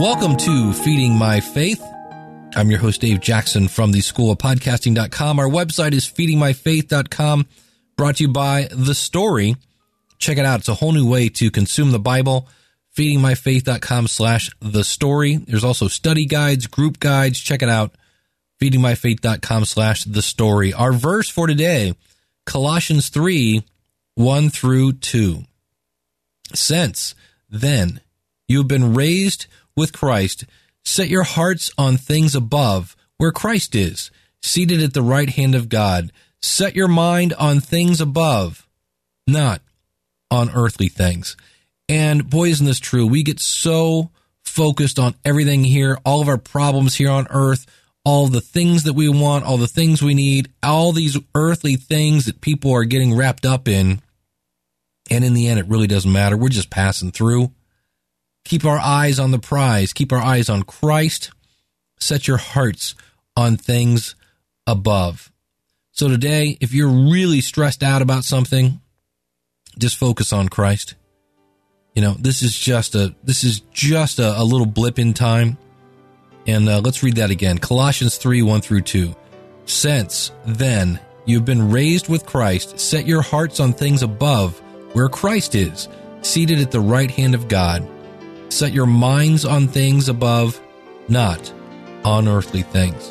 Welcome to Feeding My Faith. I'm your host, Dave Jackson from the School of Podcasting.com. Our website is feedingmyfaith.com, brought to you by The Story. Check it out. It's a whole new way to consume the Bible. Feedingmyfaith.com slash The Story. There's also study guides, group guides. Check it out. Feedingmyfaith.com slash The Story. Our verse for today, Colossians 3, 1 through 2. Since then you have been raised with Christ, set your hearts on things above, where Christ is, seated at the right hand of God. Set your mind on things above, not on earthly things. And boy, isn't this true? We get so focused on everything here, all of our problems here on earth, all the things that we want, all the things we need, all these earthly things that people are getting wrapped up in. And in the end, it really doesn't matter. We're just passing through. Keep our eyes on the prize. Keep our eyes on Christ. Set your hearts on things above. So today, if you're really stressed out about something, just focus on Christ. You know, this is just a this is just a, a little blip in time. And uh, let's read that again. Colossians 3, 1 through 2. Since then you've been raised with Christ, set your hearts on things above, where Christ is, seated at the right hand of God. Set your minds on things above, not on earthly things.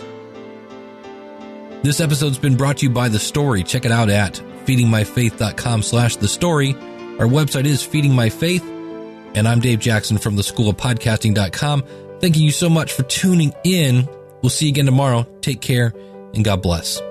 This episode's been brought to you by The Story. Check it out at feedingmyfaith.com slash The Story. Our website is Feeding My Faith, and I'm Dave Jackson from the School of Podcasting.com. Thanking you so much for tuning in. We'll see you again tomorrow. Take care, and God bless.